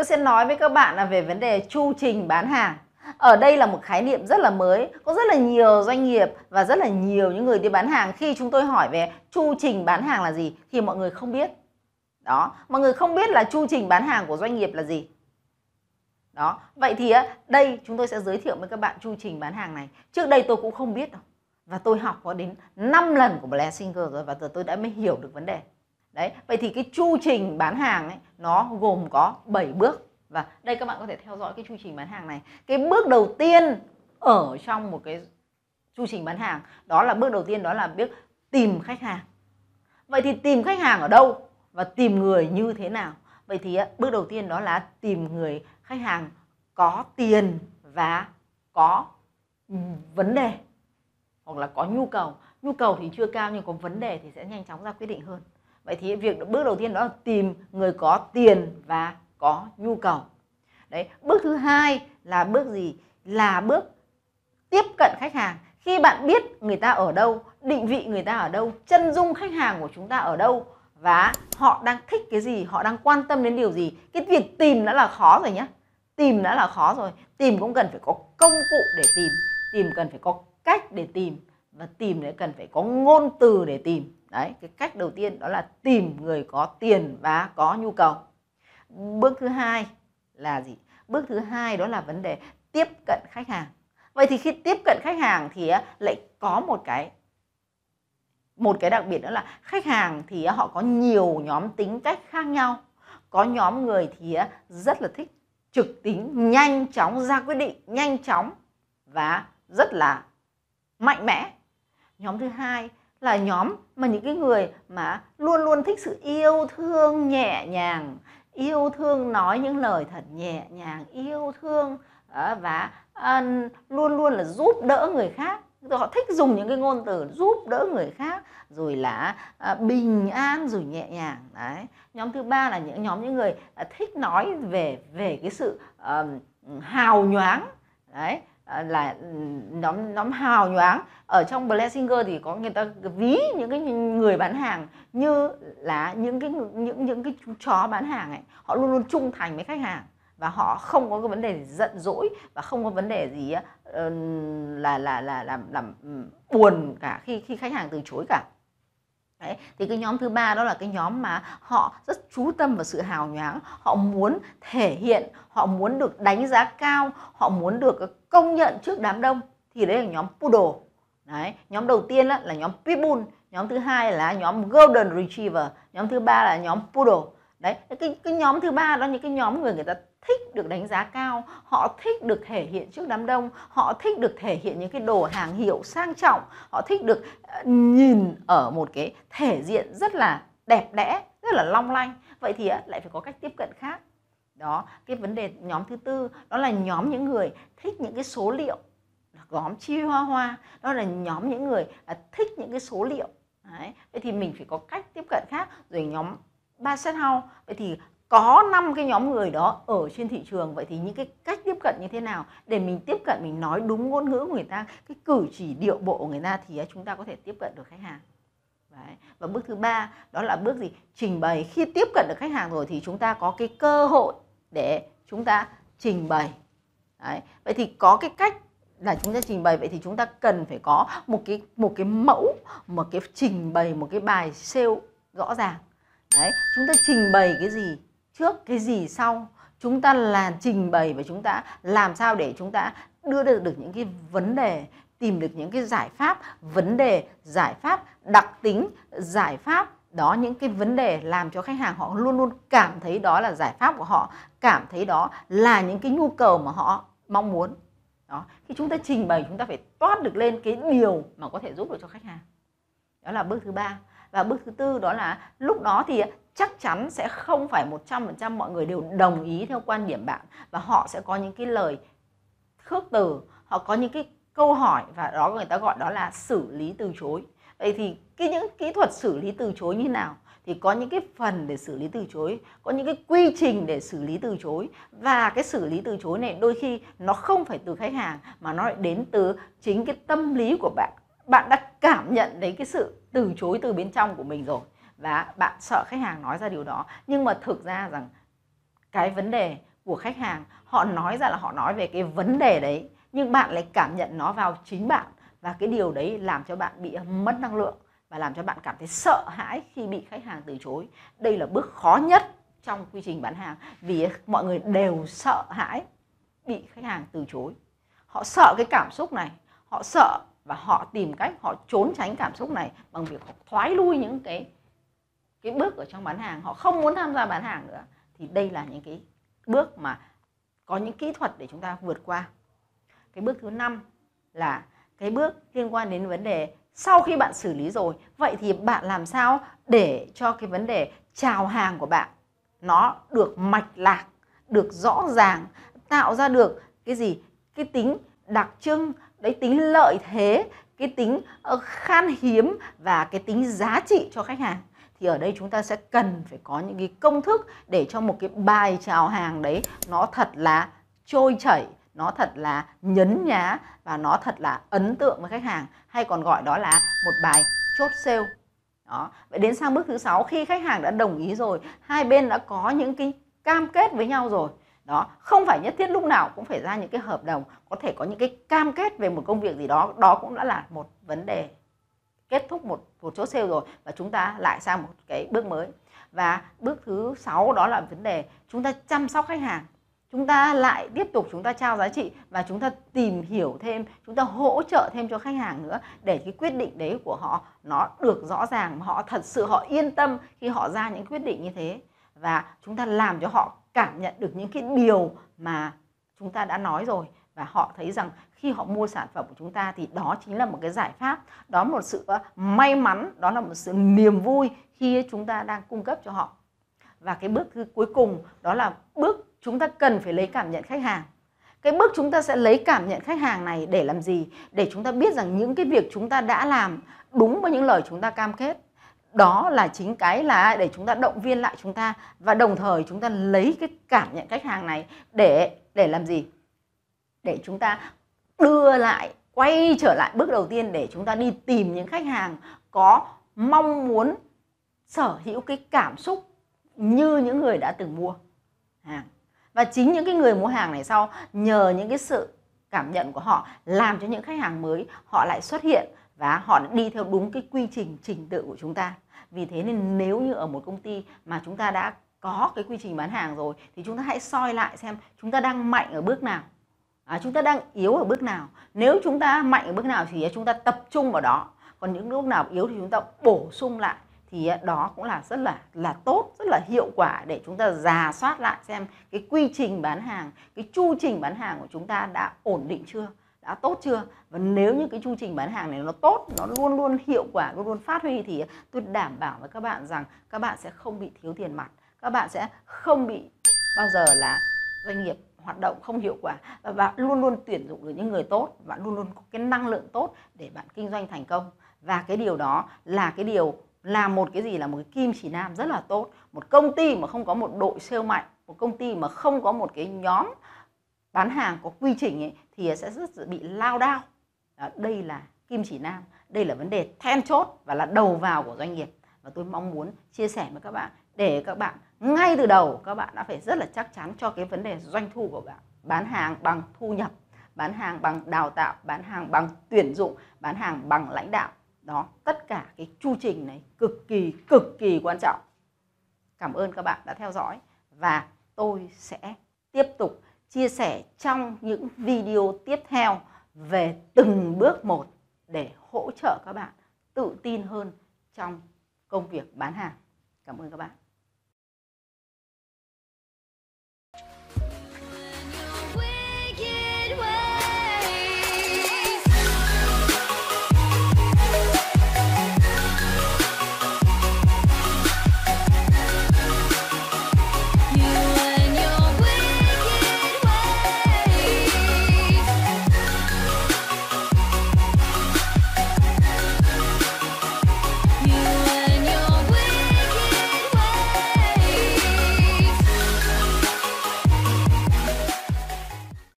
tôi sẽ nói với các bạn là về vấn đề chu trình bán hàng. Ở đây là một khái niệm rất là mới, có rất là nhiều doanh nghiệp và rất là nhiều những người đi bán hàng. Khi chúng tôi hỏi về chu trình bán hàng là gì thì mọi người không biết. Đó, mọi người không biết là chu trình bán hàng của doanh nghiệp là gì. Đó, vậy thì đây chúng tôi sẽ giới thiệu với các bạn chu trình bán hàng này. Trước đây tôi cũng không biết đâu, và tôi học có đến 5 lần của Blessinger rồi và giờ tôi đã mới hiểu được vấn đề đấy, vậy thì cái chu trình bán hàng ấy, nó gồm có 7 bước. Và đây các bạn có thể theo dõi cái chu trình bán hàng này. Cái bước đầu tiên ở trong một cái chu trình bán hàng, đó là bước đầu tiên đó là biết tìm khách hàng. Vậy thì tìm khách hàng ở đâu và tìm người như thế nào? Vậy thì bước đầu tiên đó là tìm người khách hàng có tiền và có vấn đề hoặc là có nhu cầu. Nhu cầu thì chưa cao nhưng có vấn đề thì sẽ nhanh chóng ra quyết định hơn vậy thì việc bước đầu tiên đó là tìm người có tiền và có nhu cầu. Đấy, bước thứ hai là bước gì? Là bước tiếp cận khách hàng. Khi bạn biết người ta ở đâu, định vị người ta ở đâu, chân dung khách hàng của chúng ta ở đâu và họ đang thích cái gì, họ đang quan tâm đến điều gì, cái việc tìm đã là khó rồi nhé tìm đã là khó rồi. Tìm cũng cần phải có công cụ để tìm tìm cần phải có cách để tìm và tìm để cần phải có ngôn từ để tìm đấy, cái cách đầu tiên đó là tìm người có tiền và có nhu cầu. Bước thứ hai là gì? Bước thứ hai đó là vấn đề tiếp cận khách hàng. Vậy thì khi tiếp cận khách hàng thì lại có một cái một cái đặc biệt đó là khách hàng thì họ có nhiều nhóm tính cách khác nhau. Có nhóm người thì rất là thích trực tính, nhanh chóng ra quyết định, nhanh chóng và rất là mạnh mẽ. Nhóm thứ hai là nhóm mà những cái người mà luôn luôn thích sự yêu thương nhẹ nhàng yêu thương nói những lời thật nhẹ nhàng yêu thương ờ, và ờ, luôn luôn là giúp đỡ người khác. Họ thích dùng những cái ngôn từ giúp đỡ người khác rồi là à, bình an rồi nhẹ nhàng đấy. Nhóm thứ ba là những nhóm những người à, thích nói về về cái sự à, hào nhoáng đấy. Ờ, là nhóm nhóm hào nhoáng. Ở trong Blessinger thì có người ta ví những cái người bán hàng như là những cái những những cái chú chó bán hàng ấy. Họ luôn luôn trung thành với khách hàng và họ không có cái vấn đề gì giận dỗi và không có vấn đề gì là là là làm làm buồn cả khi khi khách hàng từ chối cả. Đấy, thì cái nhóm thứ ba đó là cái nhóm mà họ rất chú tâm vào sự hào nhoáng họ muốn thể hiện họ muốn được đánh giá cao họ muốn được ờ, công nhận trước đám đông. Thì đấy là nhóm poodle. Đấy nhóm đầu tiên là, là nhóm pitbull nhóm thứ hai là nhóm golden retriever nhóm thứ ba là nhóm poodle đấy, cái cái nhóm thứ ba đó những cái nhóm người người ta thích được đánh giá cao, họ thích được thể hiện trước đám đông, họ thích được thể hiện những cái đồ hàng hiệu sang trọng, họ thích được ờ, nhìn ở một cái thể diện rất là đẹp đẽ, rất là long lanh. Vậy thì lại phải có cách tiếp cận khác. Đó, cái vấn đề nhóm thứ tư đó là nhóm những người thích những cái số liệu nhóm chi hoa hoa. Đó là nhóm những người à, thích những cái số liệu. Đấy. vậy thì mình phải có cách tiếp cận khác. Rồi nhóm ba set house. Vậy thì có năm cái nhóm người đó ở trên thị trường. Vậy thì những cái cách tiếp cận như thế nào để mình tiếp cận, mình nói đúng ngôn ngữ của người ta, cái cử chỉ điệu bộ của người ta thì chúng ta có thể tiếp cận được khách hàng. Đấy. và bước thứ ba, đó là bước gì? Trình bày. Khi tiếp cận được khách hàng rồi thì chúng ta có cái cơ hội để chúng ta trình bày. Đấy. vậy thì có cái cách là chúng ta trình bày. Vậy thì chúng ta cần phải có một cái một cái mẫu, một cái trình bày, một cái bài sale rõ ràng. Đấy, chúng ta trình bày cái gì trước cái gì sau? Chúng ta là trình bày và chúng ta làm sao để chúng ta đưa được, được những cái vấn đề tìm được những cái giải pháp vấn đề giải pháp đặc tính giải pháp. Đó những cái vấn đề làm cho khách hàng họ luôn luôn cảm thấy đó là giải pháp của họ cảm thấy đó là những cái nhu cầu mà họ mong muốn. Đó khi chúng ta trình bày chúng ta phải toát được lên cái điều mà có thể giúp được cho khách hàng. Đó là bước thứ ba và bước thứ tư đó là lúc đó thì chắc chắn sẽ không phải 100% mọi người đều đồng ý theo quan điểm bạn. Và họ sẽ có những cái lời khước từ, họ có những cái câu hỏi và đó người ta gọi đó là xử lý từ chối. Vậy thì cái những kỹ thuật xử lý từ chối như nào? Thì có những cái phần để xử lý từ chối, có những cái quy trình để xử lý từ chối. Và cái xử lý từ chối này đôi khi nó không phải từ khách hàng, mà nó lại đến từ chính cái tâm lý của bạn. Bạn đã cảm nhận thấy cái sự từ chối từ bên trong của mình rồi. Và bạn sợ khách hàng nói ra điều đó. Nhưng mà thực ra rằng cái vấn đề của khách hàng, họ nói ra là họ nói về cái vấn đề đấy, nhưng bạn lại cảm nhận nó vào chính bạn. Và cái điều đấy làm cho bạn bị mất năng lượng và làm cho bạn cảm thấy sợ hãi khi bị khách hàng từ chối. Đây là bước khó nhất trong quy trình bán hàng, vì mọi người đều sợ hãi bị khách hàng từ chối. Họ sợ cái cảm xúc này, họ sợ và họ tìm cách, họ trốn tránh cảm xúc này bằng việc họ thoái lui những cái cái bước ở trong bán hàng. Họ không muốn tham gia bán hàng nữa. Thì đây là những cái bước mà có những kỹ thuật để chúng ta vượt qua. Cái bước thứ năm là cái bước liên quan đến vấn đề sau khi bạn xử lý rồi, vậy thì bạn làm sao để cho cái vấn đề chào hàng của bạn nó được mạch lạc, được rõ ràng, tạo ra được cái gì? Cái tính đặc trưng đấy, tính lợi thế, cái tính ờ, khan hiếm và cái tính giá trị cho khách hàng. Thì ở đây chúng ta sẽ cần phải có những cái công thức để cho một cái bài chào hàng đấy nó thật là trôi chảy, nó thật là nhấn nhá và nó thật là ấn tượng với khách hàng. Hay còn gọi đó là một bài chốt sale. Đó. Vậy đến sang bước thứ sáu, khi khách hàng đã đồng ý rồi, hai bên đã có những cái cam kết với nhau rồi đó, không phải nhất thiết lúc nào cũng phải ra những cái hợp đồng, có thể có những cái cam kết về một công việc gì đó đó cũng đã là một vấn đề kết thúc một một chốt sale rồi và chúng ta lại sang một cái bước mới. Và bước thứ sáu đó là vấn đề chúng ta chăm sóc khách hàng. Chúng ta lại tiếp tục chúng ta trao giá trị và chúng ta tìm hiểu thêm, chúng ta hỗ trợ thêm cho khách hàng nữa để cái quyết định đấy của họ nó được rõ ràng, họ thật sự họ yên tâm khi họ ra những quyết định như thế và chúng ta làm cho họ cảm nhận được những cái điều mà chúng ta đã nói rồi. Và họ thấy rằng khi họ mua sản phẩm của chúng ta thì đó chính là một cái giải pháp, đó là một sự ờ, may mắn, đó là một sự niềm vui khi chúng ta đang cung cấp cho họ. Và cái bước thứ cuối cùng đó là bước chúng ta cần phải lấy cảm nhận khách hàng. Cái bước chúng ta sẽ lấy cảm nhận khách hàng này để làm gì? Để chúng ta biết rằng những cái việc chúng ta đã làm đúng với những lời chúng ta cam kết đó là chính cái là để chúng ta động viên lại chúng ta và đồng thời chúng ta lấy cái cảm nhận khách hàng này để để làm gì? Để chúng ta đưa lại, quay trở lại bước đầu tiên để chúng ta đi tìm những khách hàng có mong muốn sở hữu cái cảm xúc như những người đã từng mua hàng. Và chính những cái người mua hàng này sau, nhờ những cái sự cảm nhận của họ, làm cho những khách hàng mới, họ lại xuất hiện và họ đi theo đúng cái quy trình trình tự của chúng ta. Vì thế nên nếu như ở một công ty mà chúng ta đã có cái quy trình bán hàng rồi thì chúng ta hãy soi lại xem chúng ta đang mạnh ở bước nào. À, chúng ta đang yếu ở bước nào. Nếu chúng ta mạnh ở bước nào thì chúng ta tập trung vào đó. Còn những lúc nào yếu thì chúng ta bổ sung lại thì đó cũng là rất là là tốt rất là hiệu quả để chúng ta giả soát lại xem cái quy trình bán hàng cái chu trình bán hàng của chúng ta đã ổn định chưa đã tốt chưa? Và nếu như cái chu trình bán hàng này nó tốt, nó luôn luôn hiệu quả, luôn luôn phát huy thì tôi đảm bảo với các bạn rằng các bạn sẽ không bị thiếu tiền mặt, các bạn sẽ không bị bao giờ là doanh nghiệp hoạt động không hiệu quả. Và bạn luôn luôn tuyển dụng được những người tốt, bạn luôn luôn có cái năng lượng tốt để bạn kinh doanh thành công. Và cái điều đó là cái điều, là một cái gì? Là một cái kim chỉ nam rất là tốt. Một công ty mà không có một đội sale mạnh, một công ty mà không có một cái nhóm bán hàng có quy trình ấy, thì sẽ rất bị lao đao. Đó, đây là kim chỉ nam đây là vấn đề then chốt và là đầu vào của doanh nghiệp. Và tôi mong muốn chia sẻ với các bạn để các bạn ngay từ đầu các bạn đã phải rất là chắc chắn cho cái vấn đề doanh thu của bạn. Bán hàng bằng thu nhập bán hàng bằng đào tạo bán hàng bằng tuyển dụng bán hàng bằng lãnh đạo. Đó tất cả cái chu trình này cực kỳ cực kỳ quan trọng. Cảm ơn các bạn đã theo dõi và tôi sẽ tiếp tục chia sẻ trong những video tiếp theo về từng bước một để hỗ trợ các bạn tự tin hơn trong công việc bán hàng. Cảm ơn các bạn.